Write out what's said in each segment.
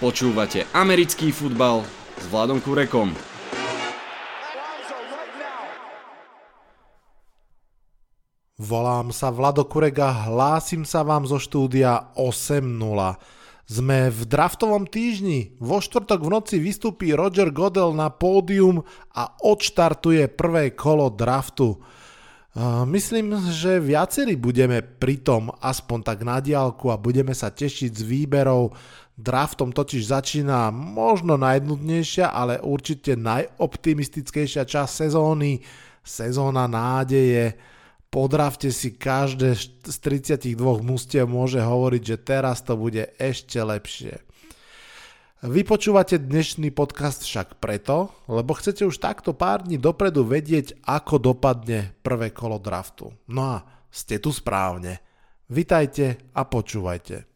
Počúvate americký futbal s Vladom Kurekom. Volám sa Vlado Kurek a hlásim sa vám zo štúdia 8.0. Sme v draftovom týždni. Vo štvrtok v noci vystúpi Roger Godel na pódium a odštartuje prvé kolo draftu. Myslím, že viacerí budeme pritom aspoň tak na diálku a budeme sa tešiť z výberov Draftom totiž začína možno najnudnejšia, ale určite najoptimistickejšia časť sezóny, sezóna nádeje. Po drafte si každé z 32 mústiev môže hovoriť, že teraz to bude ešte lepšie. Vy počúvate dnešný podcast však preto, lebo chcete už takto pár dní dopredu vedieť, ako dopadne prvé kolo draftu. No a ste tu správne. Vitajte a počúvajte.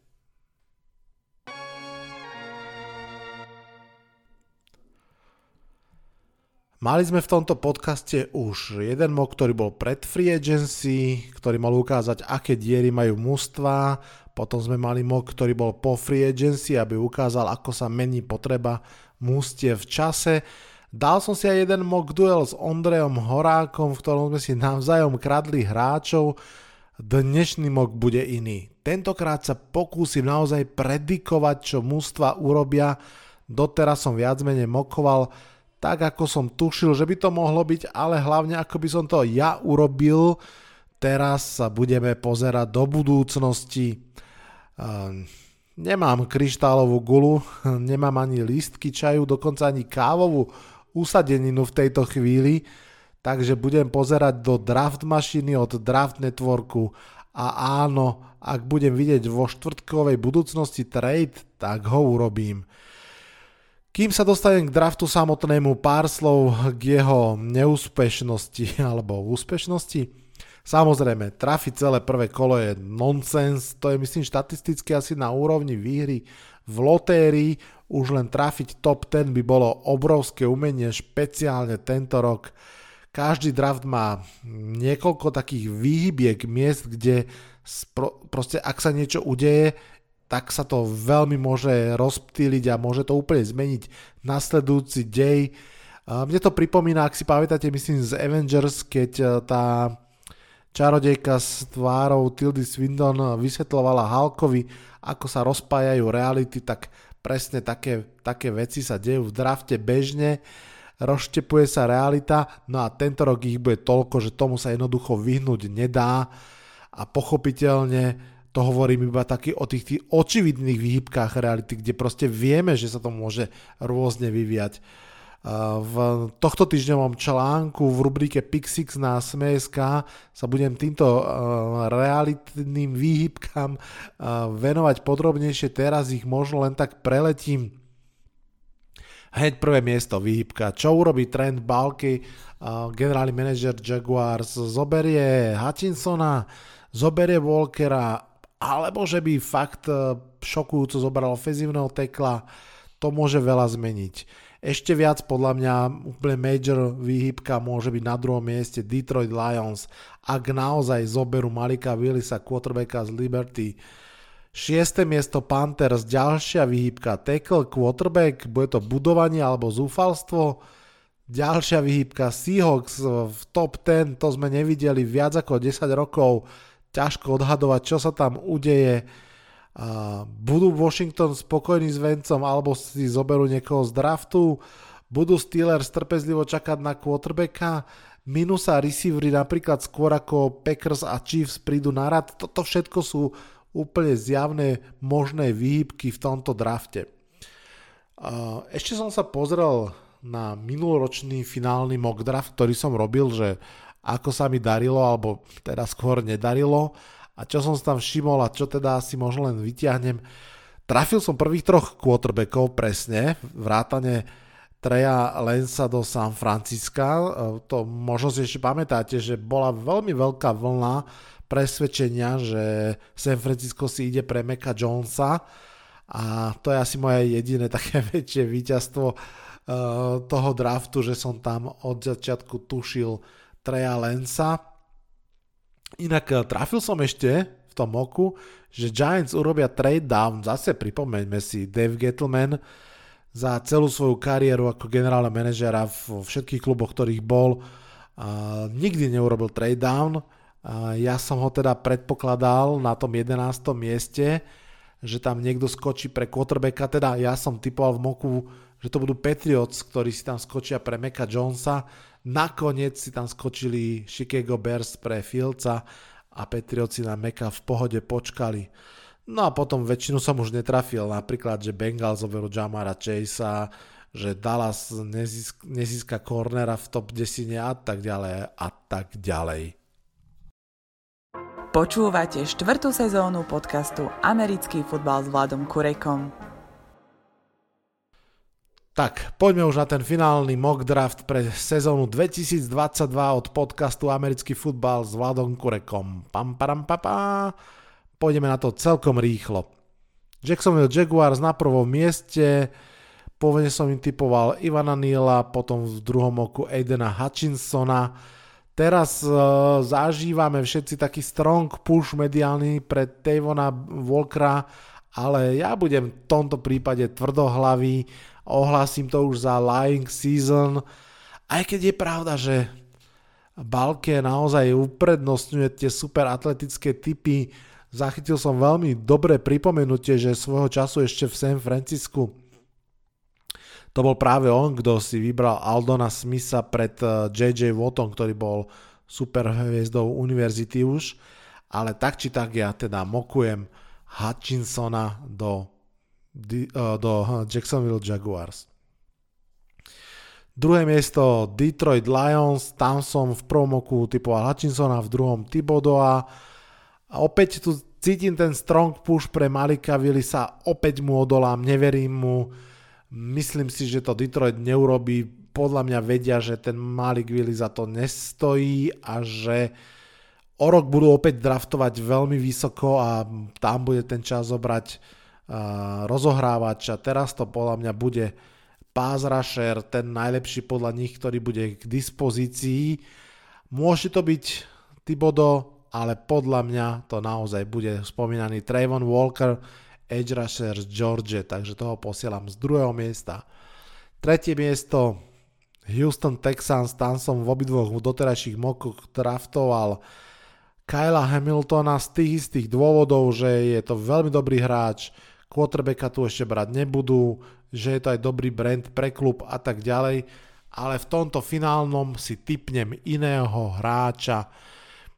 Mali sme v tomto podcaste už jeden mock, ktorý bol pred free agency, ktorý mal ukázať, aké diery majú mužstva. Potom sme mali mock, ktorý bol po free agency, aby ukázal, ako sa mení potreba mústie v čase. Dal som si aj jeden mock duel s Ondrejom Horákom, v ktorom sme si navzájom kradli hráčov. Dnešný mock bude iný. Tentokrát sa pokúsim naozaj predikovať, čo mústva urobia. Doteraz som viac menej mokoval tak ako som tušil, že by to mohlo byť, ale hlavne ako by som to ja urobil. Teraz sa budeme pozerať do budúcnosti. Nemám kryštálovú gulu, nemám ani lístky čaju, dokonca ani kávovú usadeninu v tejto chvíli, takže budem pozerať do draft mašiny od Draft Networku a áno, ak budem vidieť vo štvrtkovej budúcnosti trade, tak ho urobím. Kým sa dostanem k draftu samotnému, pár slov k jeho neúspešnosti alebo úspešnosti. Samozrejme, trafiť celé prvé kolo je nonsens, to je myslím štatisticky asi na úrovni výhry v lotérii, už len trafiť top 10 by bolo obrovské umenie, špeciálne tento rok. Každý draft má niekoľko takých výhybiek miest, kde proste ak sa niečo udeje, tak sa to veľmi môže rozptýliť a môže to úplne zmeniť nasledujúci dej. Mne to pripomína, ak si pamätáte, myslím z Avengers, keď e, tá čarodejka s tvárou Tildy Swindon vysvetlovala Hulkovi, ako sa rozpájajú reality, tak presne také, také veci sa dejú v drafte bežne, rozštepuje sa realita, no a tento rok ich bude toľko, že tomu sa jednoducho vyhnúť nedá a pochopiteľne to hovorím iba taký o tých, tých očividných výhybkách reality, kde proste vieme, že sa to môže rôzne vyviať. V tohto týždňovom článku v rubrike Pixix na SMSK sa budem týmto realitným výhybkám venovať podrobnejšie, teraz ich možno len tak preletím. Hneď prvé miesto, výhybka. Čo urobí Trent Balky, generálny manažer Jaguars? Zoberie Hutchinsona, zoberie Walkera, alebo že by fakt e, šokujúco zobral ofenzívneho tekla, to môže veľa zmeniť. Ešte viac podľa mňa úplne major výhybka môže byť na druhom mieste Detroit Lions, ak naozaj zoberú Malika Willisa, quarterbacka z Liberty. Šieste miesto Panthers, ďalšia výhybka, tackle, quarterback, bude to budovanie alebo zúfalstvo. Ďalšia výhybka Seahawks v top 10, to sme nevideli viac ako 10 rokov ťažko odhadovať, čo sa tam udeje. Budú Washington spokojní s vencom alebo si zoberú niekoho z draftu? Budú Steelers trpezlivo čakať na quarterbacka? Minusa receivery napríklad skôr ako Packers a Chiefs prídu na rad? Toto všetko sú úplne zjavné možné výhybky v tomto drafte. Ešte som sa pozrel na minuloročný finálny mock draft, ktorý som robil, že ako sa mi darilo, alebo teda skôr nedarilo a čo som tam všimol a čo teda asi možno len vyťahnem. Trafil som prvých troch quarterbackov presne, vrátane Treja Lensa do San Francisca. To možno si ešte pamätáte, že bola veľmi veľká vlna presvedčenia, že San Francisco si ide pre Meka Jonesa a to je asi moje jediné také väčšie víťazstvo uh, toho draftu, že som tam od začiatku tušil Treja Lensa. Inak eh, trafil som ešte v tom oku, že Giants urobia trade down, zase pripomeňme si, Dave Gettleman za celú svoju kariéru ako generálna manažera vo všetkých kluboch, ktorých bol, uh, nikdy neurobil trade down. Uh, ja som ho teda predpokladal na tom 11. mieste, že tam niekto skočí pre quarterbacka, teda ja som typoval v moku, že to budú Patriots, ktorí si tam skočia pre Meka Jonesa. Nakoniec si tam skočili Chicago Bears pre Fieldsa a Patriots si na Meka v pohode počkali. No a potom väčšinu som už netrafil, napríklad, že Bengals overu Jamara Chasea, že Dallas nezíska, nezíska cornera v top 10 a tak ďalej a tak ďalej. Počúvate štvrtú sezónu podcastu Americký futbal s Vladom Kurekom. Tak, poďme už na ten finálny mock draft pre sezónu 2022 od podcastu Americký futbal s Vladom Kurekom. Pam, param, pa, pa pôjdeme na to celkom rýchlo. Jacksonville Jaguars na prvom mieste, pôvodne som im typoval Ivana Neela, potom v druhom oku Aidena Hutchinsona. Teraz uh, zažívame všetci taký strong push mediálny pre Tavona Walkera, ale ja budem v tomto prípade tvrdohlavý, ohlásim to už za lying season, aj keď je pravda, že Balke naozaj uprednostňuje tie super atletické typy, Zachytil som veľmi dobré pripomenutie, že svojho času ešte v San Francisku. To bol práve on, kto si vybral Aldona Smitha pred JJ eh, Wattom, ktorý bol super hviezdou univerzity už, ale tak či tak ja teda mokujem Hutchinsona do, do Jacksonville Jaguars. Druhé miesto Detroit Lions, tam som v prvom oku typoval Hutchinsona, v druhom Thibodeau a opäť tu cítim ten strong push pre Malika Willisa, opäť mu odolám, neverím mu. Myslím si, že to Detroit neurobí. Podľa mňa vedia, že ten Malik Willis za to nestojí a že o rok budú opäť draftovať veľmi vysoko a tam bude ten čas zobrať rozohrávač a teraz to podľa mňa bude pass rusher, ten najlepší podľa nich, ktorý bude k dispozícii. Môže to byť Tibodo, ale podľa mňa to naozaj bude spomínaný Trayvon Walker, edge rusher z George, takže toho posielam z druhého miesta. Tretie miesto Houston Texans, tam som v obidvoch doterajších mokoch draftoval Kyla Hamiltona z tých istých dôvodov, že je to veľmi dobrý hráč, quarterbacka tu ešte brať nebudú, že je to aj dobrý brand pre klub a tak ďalej, ale v tomto finálnom si typnem iného hráča,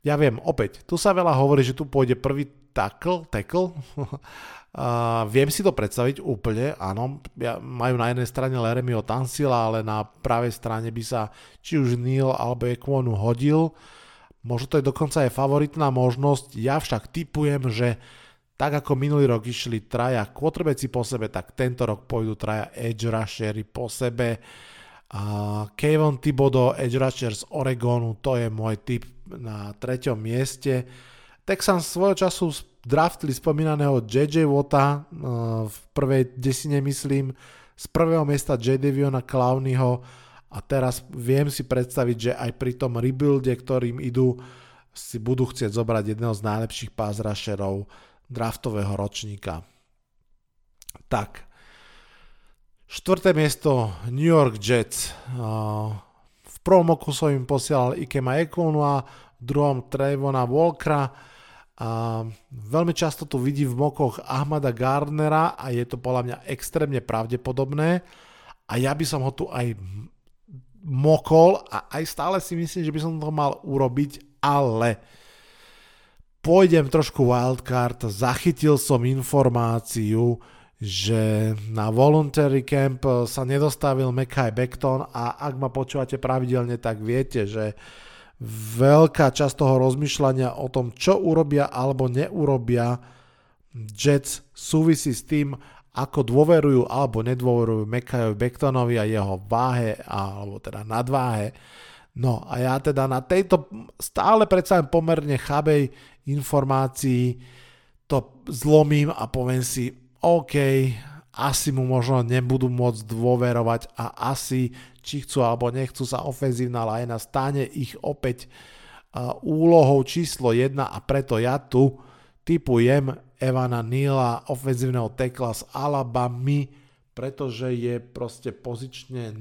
ja viem, opäť, tu sa veľa hovorí, že tu pôjde prvý tackle, tackle. uh, viem si to predstaviť úplne, áno, ja, majú na jednej strane Leremio Tansila, ale na pravej strane by sa či už Neil alebo Ekwonu hodil. Možno to je dokonca aj favoritná možnosť, ja však typujem, že tak ako minulý rok išli traja quarterbacki po sebe, tak tento rok pôjdu traja edge rushery po sebe. Uh, Kevin Thibodeau, edge rusher z Oregonu, to je môj typ na treťom mieste. Texans svojho času draftli spomínaného JJ Wota uh, v prvej desine myslím z prvého miesta J. Deviona Clowneyho a teraz viem si predstaviť, že aj pri tom rebuilde, ktorým idú, si budú chcieť zobrať jedného z najlepších pass rusherov draftového ročníka. Tak, štvrté miesto New York Jets. Uh, prvom oku som im posielal Ikema Ekonu a v druhom Trayvona Walkera. A veľmi často tu vidím v mokoch Ahmada Gardnera a je to podľa mňa extrémne pravdepodobné a ja by som ho tu aj mokol a aj stále si myslím, že by som to mal urobiť, ale pôjdem trošku wildcard, zachytil som informáciu, že na voluntary camp sa nedostavil Mekai Beckton a ak ma počúvate pravidelne, tak viete, že veľká časť toho rozmýšľania o tom, čo urobia alebo neurobia Jets súvisí s tým, ako dôverujú alebo nedôverujú Mekajovi Becktonovi a jeho váhe alebo teda nadváhe. No a ja teda na tejto stále predsa pomerne chabej informácii to zlomím a poviem si, OK, asi mu možno nebudú môcť dôverovať a asi, či chcú alebo nechcú sa ofenzívna lajna, stane ich opäť úlohou číslo 1 a preto ja tu typujem Evana Nila, ofenzívneho tekla z Alabamy, pretože je proste pozične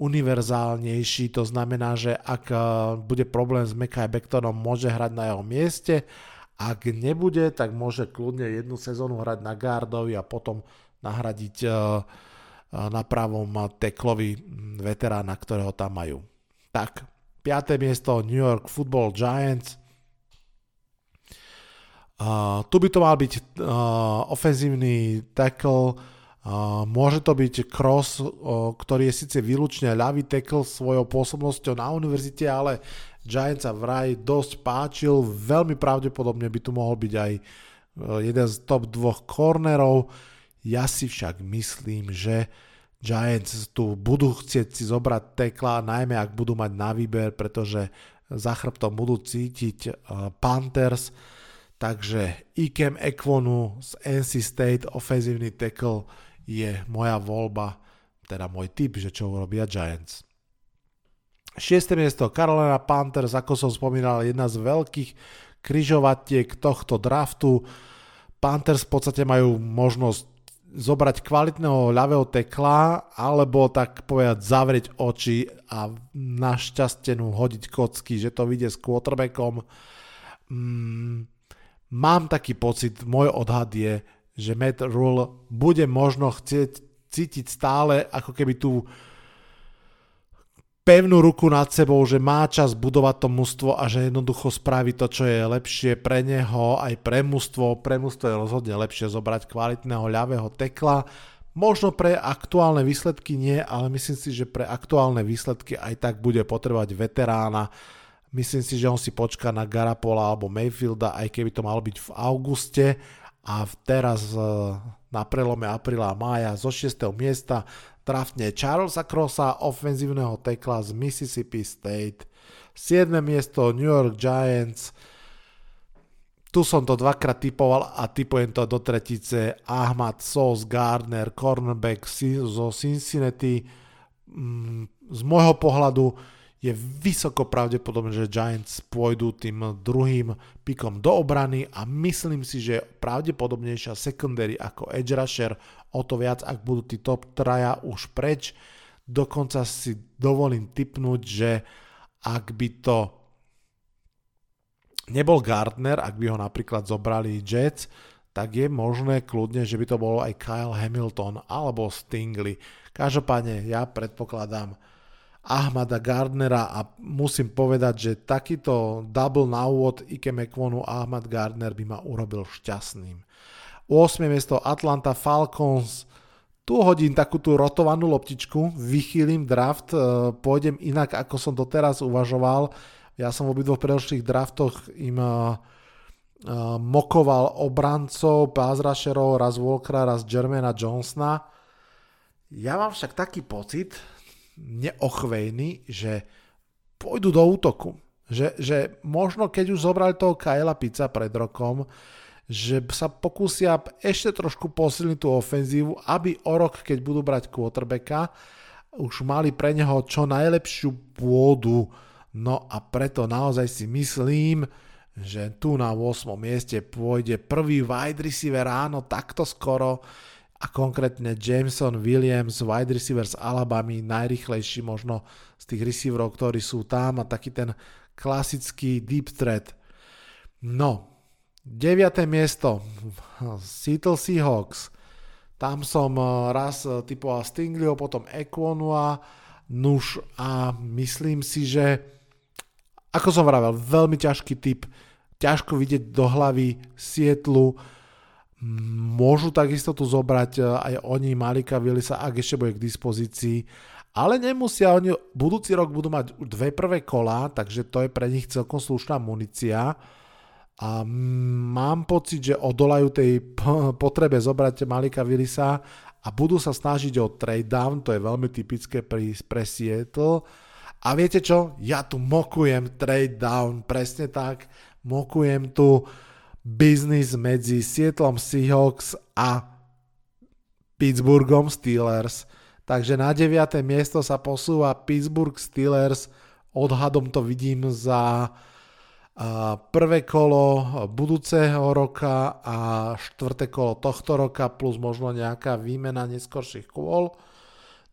najuniverzálnejší, to znamená, že ak eh, bude problém s Mekai Bectonom, môže hrať na jeho mieste, ak nebude, tak môže kľudne jednu sezónu hrať na gardovi a potom nahradiť eh, eh, na pravom teklovi hm, veterána, ktorého tam majú. Tak, 5. miesto New York Football Giants. Uh, tu by to mal byť uh, ofenzívny tackle, môže to byť Cross, ktorý je síce výlučne ľavý tackle svojou pôsobnosťou na univerzite, ale Giants sa vraj dosť páčil, veľmi pravdepodobne by tu mohol byť aj uh, jeden z top dvoch cornerov. Ja si však myslím, že Giants tu budú chcieť si zobrať tekla, najmä ak budú mať na výber, pretože za chrbtom budú cítiť uh, Panthers, takže Ikem Ekwonu z NC State, ofenzívny tackle, je moja voľba, teda môj typ, že čo urobia Giants. 6. miesto Carolina Panthers, ako som spomínal, jedna z veľkých kryžovatiek tohto draftu. Panthers v podstate majú možnosť zobrať kvalitného ľavého tekla alebo tak povedať zavrieť oči a na šťastenú hodiť kocky, že to vyjde s quarterbackom. Mm, mám taký pocit, môj odhad je, že Matt Rule bude možno chcieť cítiť stále ako keby tú pevnú ruku nad sebou, že má čas budovať to mužstvo a že jednoducho spraví to, čo je lepšie pre neho, aj pre mužstvo. Pre mužstvo je rozhodne lepšie zobrať kvalitného ľavého tekla. Možno pre aktuálne výsledky nie, ale myslím si, že pre aktuálne výsledky aj tak bude potrebovať veterána. Myslím si, že on si počká na Garapola alebo Mayfielda, aj keby to malo byť v auguste a teraz eh, na prelome apríla a mája zo 6. miesta draftne Charlesa Crossa, ofenzívneho tekla z Mississippi State. 7. miesto New York Giants. Tu som to dvakrát typoval a typujem to do tretice. Ahmad Sauce Gardner, cornerback zo Cincinnati. Mm, z môjho pohľadu je vysoko pravdepodobné, že Giants pôjdu tým druhým pikom do obrany a myslím si, že pravdepodobnejšia secondary ako edge rusher, o to viac, ak budú tí top traja už preč. Dokonca si dovolím typnúť, že ak by to nebol Gardner, ak by ho napríklad zobrali Jets, tak je možné kľudne, že by to bolo aj Kyle Hamilton alebo Stingley. Každopádne ja predpokladám, Ahmada Gardnera a musím povedať, že takýto double na úvod Ike McVonu Ahmad Gardner by ma urobil šťastným. 8. miesto Atlanta Falcons, tu hodím takú tú rotovanú loptičku, vychýlim draft, e, pôjdem inak, ako som doteraz uvažoval. Ja som v obidvoch predošlých draftoch im e, e, mokoval obrancov, pázrašerov, raz Walkera, raz Jermana Johnsona. Ja mám však taký pocit, neochvejný, že pôjdu do útoku. Že, že možno keď už zobrali toho Kyla Pizza pred rokom, že sa pokúsia ešte trošku posilniť tú ofenzívu, aby o rok, keď budú brať quarterbacka, už mali pre neho čo najlepšiu pôdu. No a preto naozaj si myslím, že tu na 8. mieste pôjde prvý wide receiver ráno takto skoro a konkrétne Jameson Williams, wide receiver z Alabamy, najrychlejší možno z tých receiverov, ktorí sú tam a taký ten klasický deep threat. No, 9. miesto, Seattle Seahawks. Tam som eh, raz eh, typoval Stingleyho, potom Equonua, nuž a myslím si, že ako som vravel, veľmi ťažký typ, ťažko vidieť do hlavy Sietlu, Môžu takisto tu zobrať e, aj oni Malika Willisa, ak ešte bude k dispozícii, ale nemusia, oni budúci rok budú mať dve prvé kola, takže to je pre nich celkom slušná munícia a mám pocit, že odolajú tej potrebe zobrať Malika Willisa a budú sa snažiť o trade down, to je veľmi typické pre, pre Seattle. A viete čo? Ja tu mokujem trade down, presne tak, mokujem tu biznis medzi Seattle Seahawks a Pittsburghom Steelers. Takže na 9. miesto sa posúva Pittsburgh Steelers. Odhadom to vidím za prvé kolo budúceho roka a štvrté kolo tohto roka plus možno nejaká výmena neskorších kôl.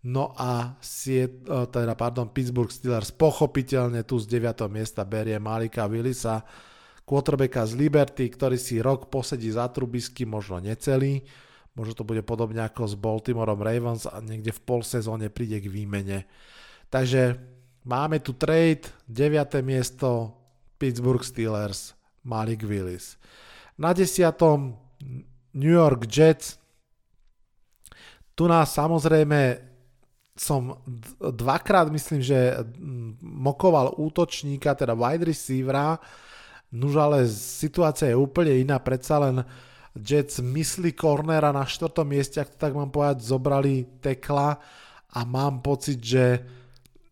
No a sie, teda, pardon, Pittsburgh Steelers pochopiteľne tu z 9. miesta berie Malika Willisa, quarterbacka z Liberty, ktorý si rok posedí za trubisky, možno necelý. Možno to bude podobne ako s Baltimoreom Ravens a niekde v pol sezóne príde k výmene. Takže máme tu trade, 9. miesto, Pittsburgh Steelers, Malik Willis. Na desiatom New York Jets. Tu nás samozrejme som dvakrát myslím, že mokoval útočníka, teda wide receivera, nuž ale situácia je úplne iná, predsa len Jets myslí cornera na štvrtom mieste, ak to tak mám povedať, zobrali tekla a mám pocit, že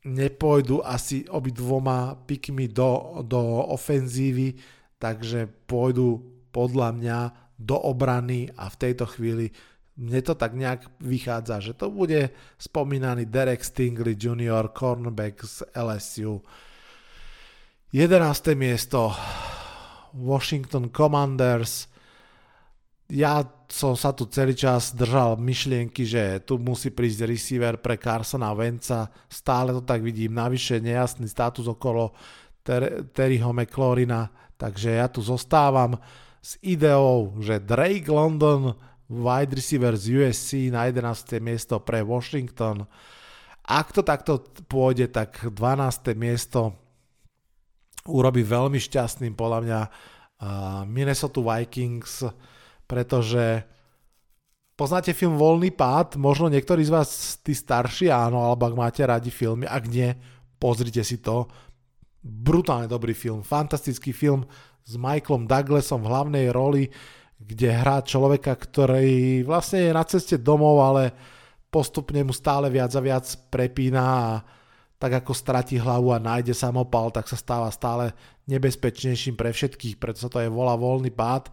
nepôjdu asi obidvoma pikmi do, do ofenzívy, takže pôjdu podľa mňa do obrany a v tejto chvíli mne to tak nejak vychádza, že to bude spomínaný Derek Stingley Jr., cornerback z LSU. 11. miesto Washington Commanders ja som sa tu celý čas držal myšlienky, že tu musí prísť receiver pre Carsona Venca, stále to tak vidím, navyše nejasný status okolo Ter- Terryho McLaurina, takže ja tu zostávam s ideou, že Drake London, wide receiver z USC na 11. miesto pre Washington. Ak to takto pôjde, tak 12. miesto urobí veľmi šťastným podľa mňa Minnesota Vikings, pretože poznáte film Voľný pád, možno niektorí z vás, tí starší, áno, alebo ak máte radi filmy, ak nie, pozrite si to. Brutálne dobrý film, fantastický film s Michaelom Douglasom v hlavnej roli, kde hrá človeka, ktorý vlastne je na ceste domov, ale postupne mu stále viac a viac prepína a tak ako stratí hlavu a nájde samopal, tak sa stáva stále nebezpečnejším pre všetkých, preto sa to je volá voľný pád.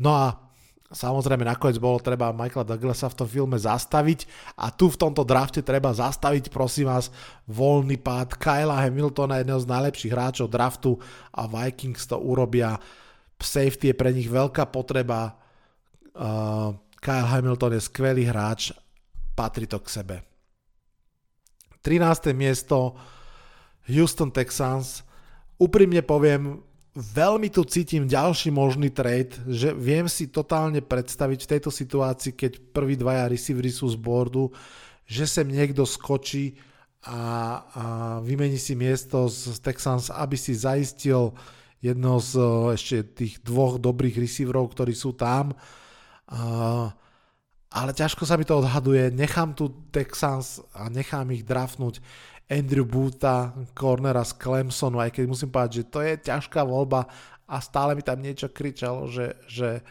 No a Samozrejme, nakoniec bolo treba Michaela Douglasa v tom filme zastaviť a tu v tomto drafte treba zastaviť, prosím vás, voľný pád Kyla Hamiltona, jedného z najlepších hráčov draftu a Vikings to urobia. Safety je pre nich veľká potreba. Uh, Kyle Hamilton je skvelý hráč, patrí to k sebe. 13. miesto Houston Texans. Úprimne poviem, veľmi tu cítim ďalší možný trade, že viem si totálne predstaviť v tejto situácii, keď prví dvaja receivery sú z boardu, že sem niekto skočí a, a vymení si miesto z Texans, aby si zaistil jedno z ešte tých dvoch dobrých receiverov, ktorí sú tam. Uh, ale ťažko sa mi to odhaduje. Nechám tu Texans a nechám ich draftnúť. Andrew Boota, cornera z Clemsonu, aj keď musím povedať, že to je ťažká voľba a stále mi tam niečo kričalo, že, že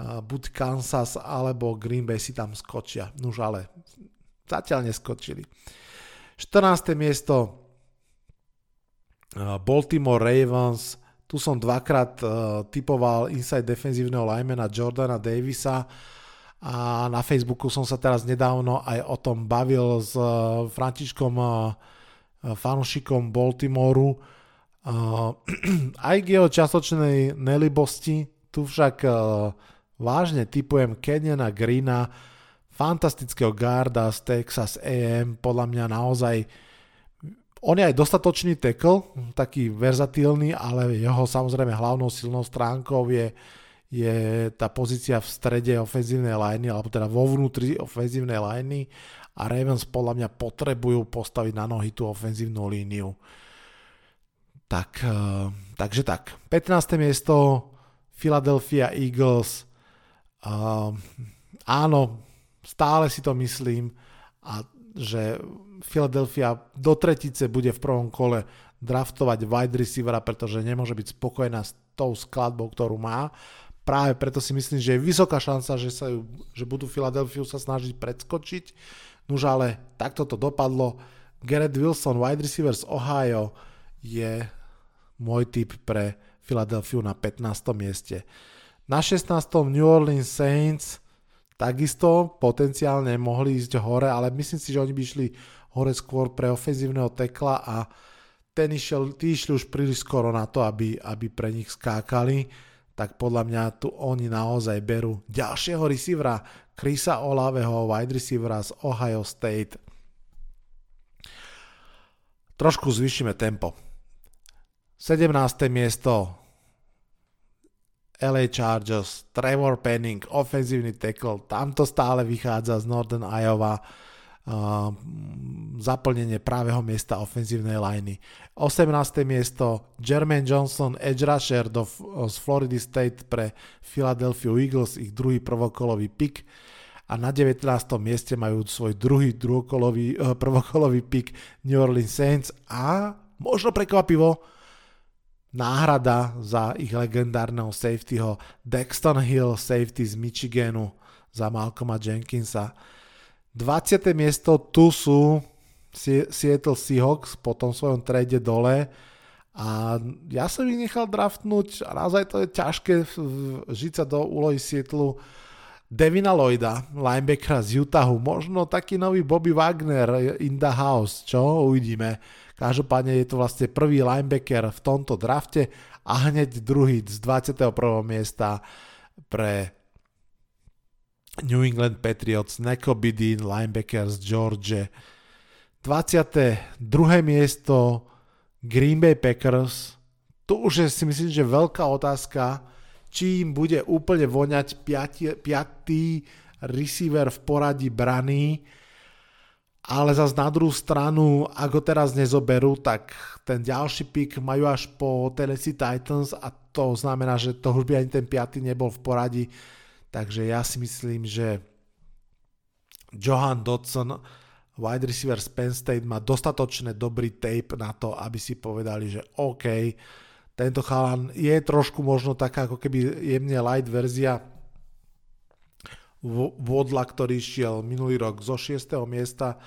buď Kansas alebo Green Bay si tam skočia. Nuž ale zatiaľ neskočili. 14. miesto Baltimore Ravens. Tu som dvakrát typoval inside defenzívneho linemana Jordana Davisa a na Facebooku som sa teraz nedávno aj o tom bavil s Františkom fanúšikom Baltimoru. Aj k jeho časočnej nelibosti, tu však vážne typujem Kenyana Greena, fantastického garda z Texas AM, podľa mňa naozaj on je aj dostatočný tackle, taký verzatílny, ale jeho samozrejme hlavnou silnou stránkou je, je tá pozícia v strede ofenzívnej liney, alebo teda vo vnútri ofenzívnej liney a Ravens podľa mňa potrebujú postaviť na nohy tú ofenzívnu líniu. Tak, eh, takže tak. 15. miesto Philadelphia Eagles. Uh, áno, stále si to myslím, a že Philadelphia do tretice bude v prvom kole draftovať wide receivera, pretože nemôže byť spokojná s tou skladbou, ktorú má. Práve preto si myslím, že je vysoká šanca, že, sa že budú Philadelphia sa snažiť predskočiť Nuž ale takto to dopadlo. Garrett Wilson, wide receiver z Ohio, je môj tip pre Philadelphia na 15. mieste. Na 16. New Orleans Saints takisto potenciálne mohli ísť hore, ale myslím si, že oni by išli hore skôr pre ofenzívneho tekla a ten išiel, tí išli už príliš skoro na to, aby, aby pre nich skákali, tak podľa mňa tu oni naozaj berú ďalšieho receivera, Chrisa Olaveho, wide receivera z Ohio State. Trošku zvýšime tempo. 17. miesto LA Chargers, Trevor Penning, ofenzívny tackle, tam to stále vychádza z Northern Iowa, zaplnenie právého miesta ofenzívnej liney. 18. miesto Jermaine Johnson, edge rusher do, z Florida State pre Philadelphia Eagles, ich druhý prvokolový pick a na 19. mieste majú svoj druhý druhokolový, uh, prvokolový pick New Orleans Saints a možno prekvapivo náhrada za ich legendárneho safetyho Dexton Hill, safety z Michiganu za Malcolma Jenkinsa. 20. miesto tu sú Seattle Seahawks po tom svojom trade dole a ja som ich nechal draftnúť a naozaj to je ťažké žiť sa do úlohy Seattle Devina Lloyda, linebackera z Utahu, možno taký nový Bobby Wagner in the house, čo uvidíme. Každopádne je to vlastne prvý linebacker v tomto drafte a hneď druhý z 21. miesta pre New England Patriots, Neko Bidin, linebacker z Georgia. 22. miesto Green Bay Packers. Tu už je si myslím, že veľká otázka, či im bude úplne voňať 5. receiver v poradí brany ale zase na druhú stranu, ak ho teraz nezoberú, tak ten ďalší pick majú až po Tennessee Titans a to znamená, že to už by ani ten piatý nebol v poradí. Takže ja si myslím, že Johan Dodson, wide receiver z Penn State, má dostatočne dobrý tape na to, aby si povedali, že OK, tento chalan je trošku možno taká ako keby jemne light verzia Vodla, ktorý šiel minulý rok zo 6. miesta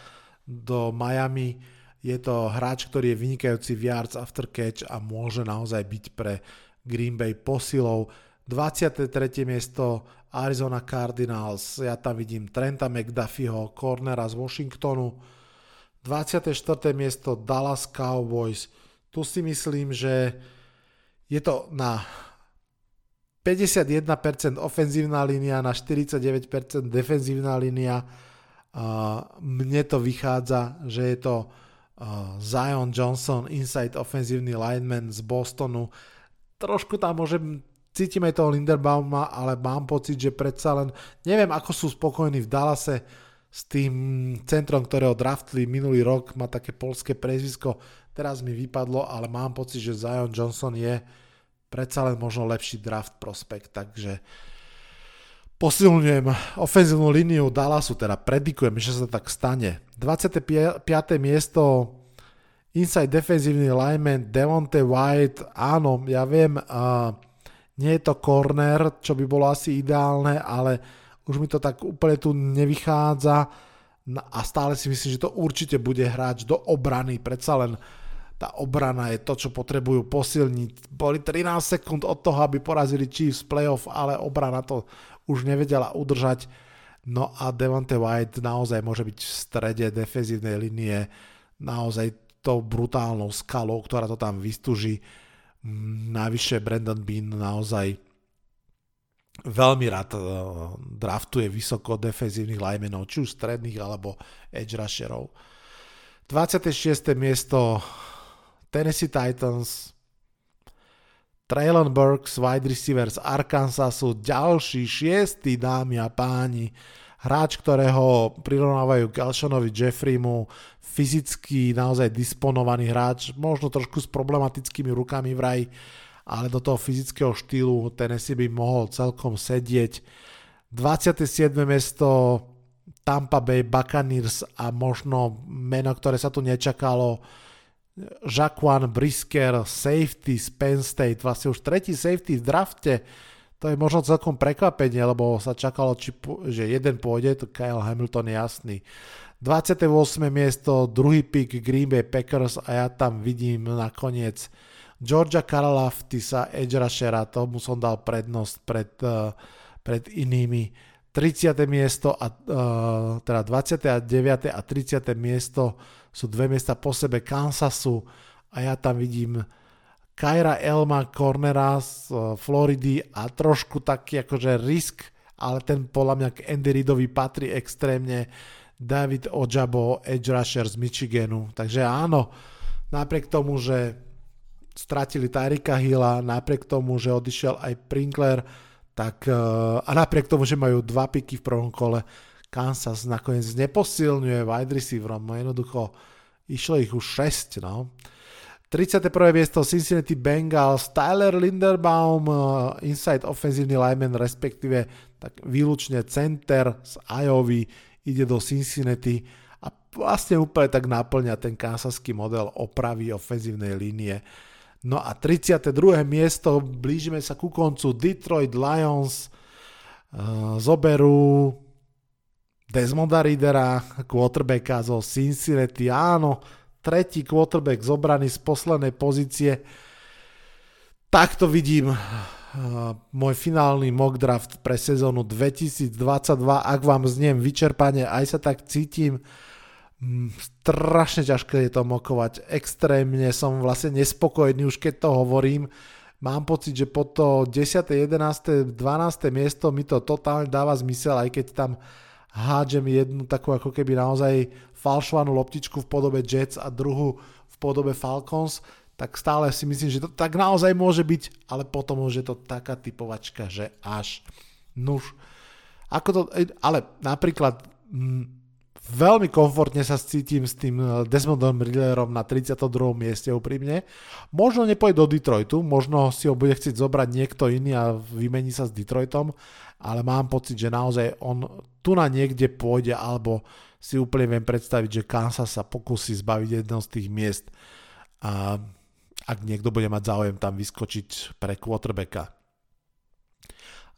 do Miami. Je to hráč, ktorý je vynikajúci v yards after catch a môže naozaj byť pre Green Bay posilou. 23. miesto Arizona Cardinals, ja tam vidím Trenta McDuffieho, cornera z Washingtonu. 24. miesto Dallas Cowboys, tu si myslím, že je to na 51% ofenzívna línia na 49% defenzívna línia. Mne to vychádza, že je to Zion Johnson, inside ofenzívny lineman z Bostonu. Trošku tam môžem, cítime toho Linderbauma, ale mám pocit, že predsa len, neviem ako sú spokojní v Dallase s tým centrom, ktorého draftli minulý rok, má také polské prezvisko, teraz mi vypadlo, ale mám pocit, že Zion Johnson je predsa len možno lepší draft prospekt, takže posilňujem ofenzívnu líniu Dallasu, teda predikujem, že sa tak stane. 25. miesto inside defenzívny lineman Devonte White, áno, ja viem, uh, nie je to corner, čo by bolo asi ideálne, ale už mi to tak úplne tu nevychádza a stále si myslím, že to určite bude hráč do obrany, predsa len tá obrana je to, čo potrebujú posilniť. Boli 13 sekúnd od toho, aby porazili Chiefs playoff, ale obrana to už nevedela udržať. No a Devante White naozaj môže byť v strede defenzívnej linie naozaj tou brutálnou skalou, ktorá to tam vystúži. Najvyššie Brandon Bean naozaj veľmi rád uh, draftuje vysoko defenzívnych linemenov, či už stredných alebo edge rusherov. 26. miesto Tennessee Titans, Traylon Burks, wide receiver z sú ďalší šiestý dámy a páni. Hráč, ktorého prirovnávajú k Elšonovi Jeffreymu, fyzicky naozaj disponovaný hráč, možno trošku s problematickými rukami vraj, ale do toho fyzického štýlu Tennessee by mohol celkom sedieť. 27. miesto Tampa Bay Buccaneers a možno meno, ktoré sa tu nečakalo, Jaquan Brisker, safety z Penn State, vlastne už tretí safety v drafte, to je možno celkom prekvapenie, lebo sa čakalo, či, že jeden pôjde, to Kyle Hamilton je jasný. 28. miesto, druhý pick Green Bay Packers a ja tam vidím nakoniec Georgia Karalaftisa, edge rushera, tomu som dal prednosť pred, uh, pred inými. 30. miesto a uh, teda 29. a 30. miesto sú dve miesta po sebe Kansasu a ja tam vidím Kyra Elma cornera z eh, Floridy a trošku taký akože risk, ale ten podľa mňa k Andy Reidovi patrí extrémne. David Ojabo, edge rusher z Michiganu. Takže áno, napriek tomu, že stratili Tyrika Hilla, napriek tomu, že odišiel aj Prinkler, tak, eh, a napriek tomu, že majú dva piky v prvom kole, Kansas nakoniec neposilňuje wide receiverom, no jednoducho išlo ich už 6, no. 31. miesto Cincinnati Bengals, Tyler Linderbaum, uh, inside ofenzívny lineman, respektíve tak výlučne center z Iowa, ide do Cincinnati a vlastne úplne tak naplňa ten kansaský model opravy ofenzívnej línie. No a 32. miesto, blížime sa ku koncu, Detroit Lions uh, zoberú Desmonda Readera, quarterbacka zo Cincinnati, áno, tretí quarterback zobraný z poslednej pozície. Takto vidím uh, môj finálny mock draft pre sezónu 2022. Ak vám zniem vyčerpanie, aj sa tak cítim. Mm, strašne ťažké je to mokovať. Extrémne som vlastne nespokojný už keď to hovorím. Mám pocit, že po to 10., 11., 12. miesto mi to totálne dáva zmysel, aj keď tam hádžem jednu takú ako keby naozaj falšovanú loptičku v podobe Jets a druhú v podobe Falcons, tak stále si myslím, že to tak naozaj môže byť, ale potom už je to taká typovačka, že až nuž. Ako to, ale napríklad m, mm, veľmi komfortne sa cítim s tým eh, Desmondom Rillerom na 32. mieste úprimne. Možno nepôjde do Detroitu, možno si ho bude chcieť zobrať niekto iný a vymení sa s Detroitom, ale mám pocit, že naozaj on tu na niekde pôjde, alebo si úplne viem predstaviť, že Kansas sa pokusí zbaviť jedno z tých miest. A ak niekto bude mať záujem tam vyskočiť pre quarterbacka.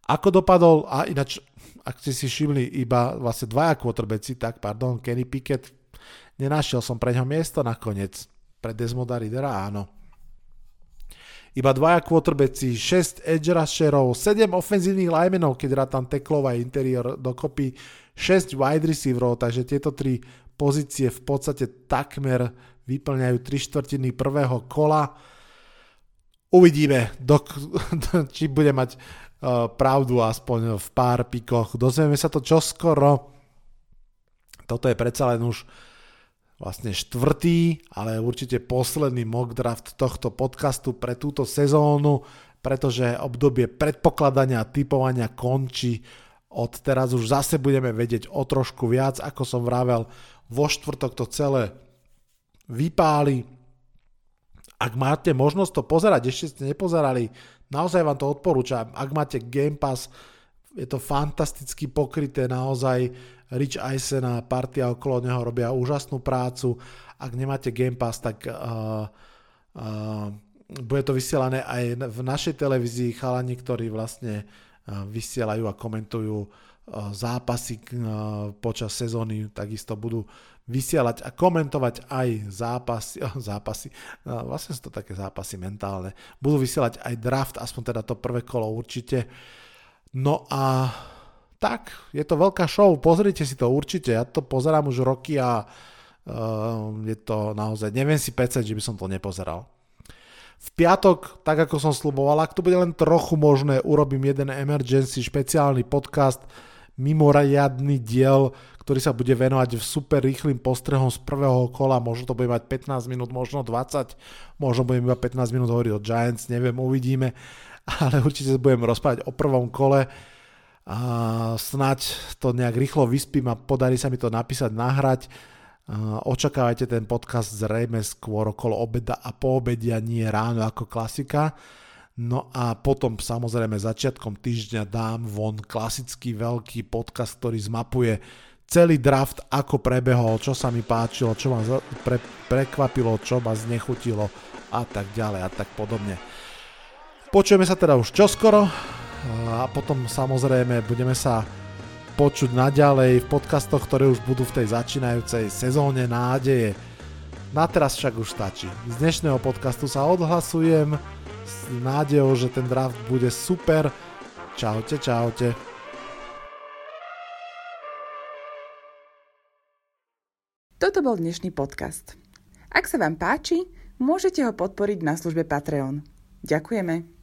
Ako dopadol, a ináč, ak ste si všimli, iba vlastne dvaja quarterbacki, tak pardon, Kenny Pickett, nenašiel som pre ňo miesto nakoniec, pre Desmoda Ridera, áno iba dvaja quarterbacki, 6 edge rusherov, 7 ofenzívnych linemenov, keď rátam teklov a interior dokopy, 6 wide receiverov, takže tieto tri pozície v podstate takmer vyplňajú 3 štvrtiny prvého kola. Uvidíme, dok, či bude mať uh, pravdu aspoň v pár pikoch. Dozvieme sa to čoskoro. Toto je predsa len už vlastne štvrtý, ale určite posledný mock draft tohto podcastu pre túto sezónu, pretože obdobie predpokladania a typovania končí. Od teraz už zase budeme vedieť o trošku viac, ako som vravel, vo štvrtok to celé vypáli. Ak máte možnosť to pozerať, ešte ste nepozerali, naozaj vám to odporúčam. Ak máte Game Pass, je to fantasticky pokryté, naozaj Rich Eisen a partia okolo neho robia úžasnú prácu. Ak nemáte Game Pass, tak uh, uh, bude to vysielané aj v našej televízii. Chalani, ktorí vlastne uh, vysielajú a komentujú zápasy počas sezóny, takisto budú vysielať a komentovať aj zápasy, zápasy, vlastne sú to také zápasy mentálne. Budú vysielať aj draft, aspoň teda to prvé kolo určite. No a tak, je to veľká show, pozrite si to určite, ja to pozerám už roky a uh, je to naozaj, neviem si pecať, že by som to nepozeral. V piatok, tak ako som sluboval, ak to bude len trochu možné, urobím jeden emergency špeciálny podcast, mimoriadný diel, ktorý sa bude venovať v super rýchlým postrehom z prvého kola, možno to bude mať 15 minút, možno 20, možno budem iba 15 minút hovoriť o Giants, neviem, uvidíme, ale určite budem rozprávať o prvom kole a snať to nejak rýchlo vyspím a podarí sa mi to napísať, nahrať. Očakávajte ten podcast zrejme skôr okolo obeda a po obedia, nie ráno ako klasika. No a potom samozrejme začiatkom týždňa dám von klasický veľký podcast, ktorý zmapuje celý draft, ako prebehol, čo sa mi páčilo, čo ma pre, prekvapilo, čo ma znechutilo a tak ďalej a tak podobne. Počujeme sa teda už čoskoro a potom samozrejme budeme sa počuť naďalej v podcastoch, ktoré už budú v tej začínajúcej sezóne nádeje. Na teraz však už stačí. Z dnešného podcastu sa odhlasujem s nádejou, že ten draft bude super. Čaute, čaute. Toto bol dnešný podcast. Ak sa vám páči, môžete ho podporiť na službe Patreon. Ďakujeme.